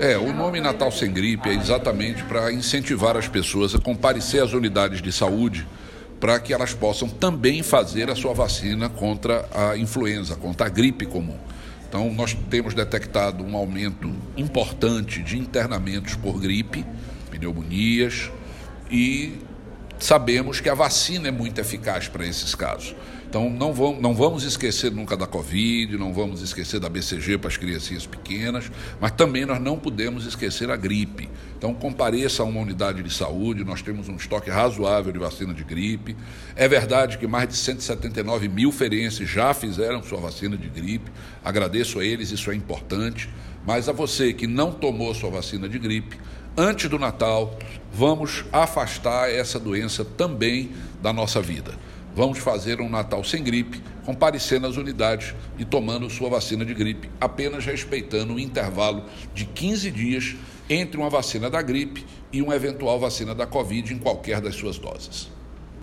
É, o nome Natal Sem Gripe é exatamente para incentivar as pessoas a comparecer às unidades de saúde para que elas possam também fazer a sua vacina contra a influenza, contra a gripe comum. Então, nós temos detectado um aumento importante de internamentos por gripe, pneumonias, e sabemos que a vacina é muito eficaz para esses casos. Então, não vamos, não vamos esquecer nunca da Covid, não vamos esquecer da BCG para as criancinhas pequenas, mas também nós não podemos esquecer a gripe. Então, compareça a uma unidade de saúde, nós temos um estoque razoável de vacina de gripe. É verdade que mais de 179 mil ferienses já fizeram sua vacina de gripe, agradeço a eles, isso é importante. Mas a você que não tomou sua vacina de gripe, antes do Natal, vamos afastar essa doença também da nossa vida. Vamos fazer um Natal sem gripe, comparecendo às unidades e tomando sua vacina de gripe, apenas respeitando um intervalo de 15 dias entre uma vacina da gripe e uma eventual vacina da Covid em qualquer das suas doses.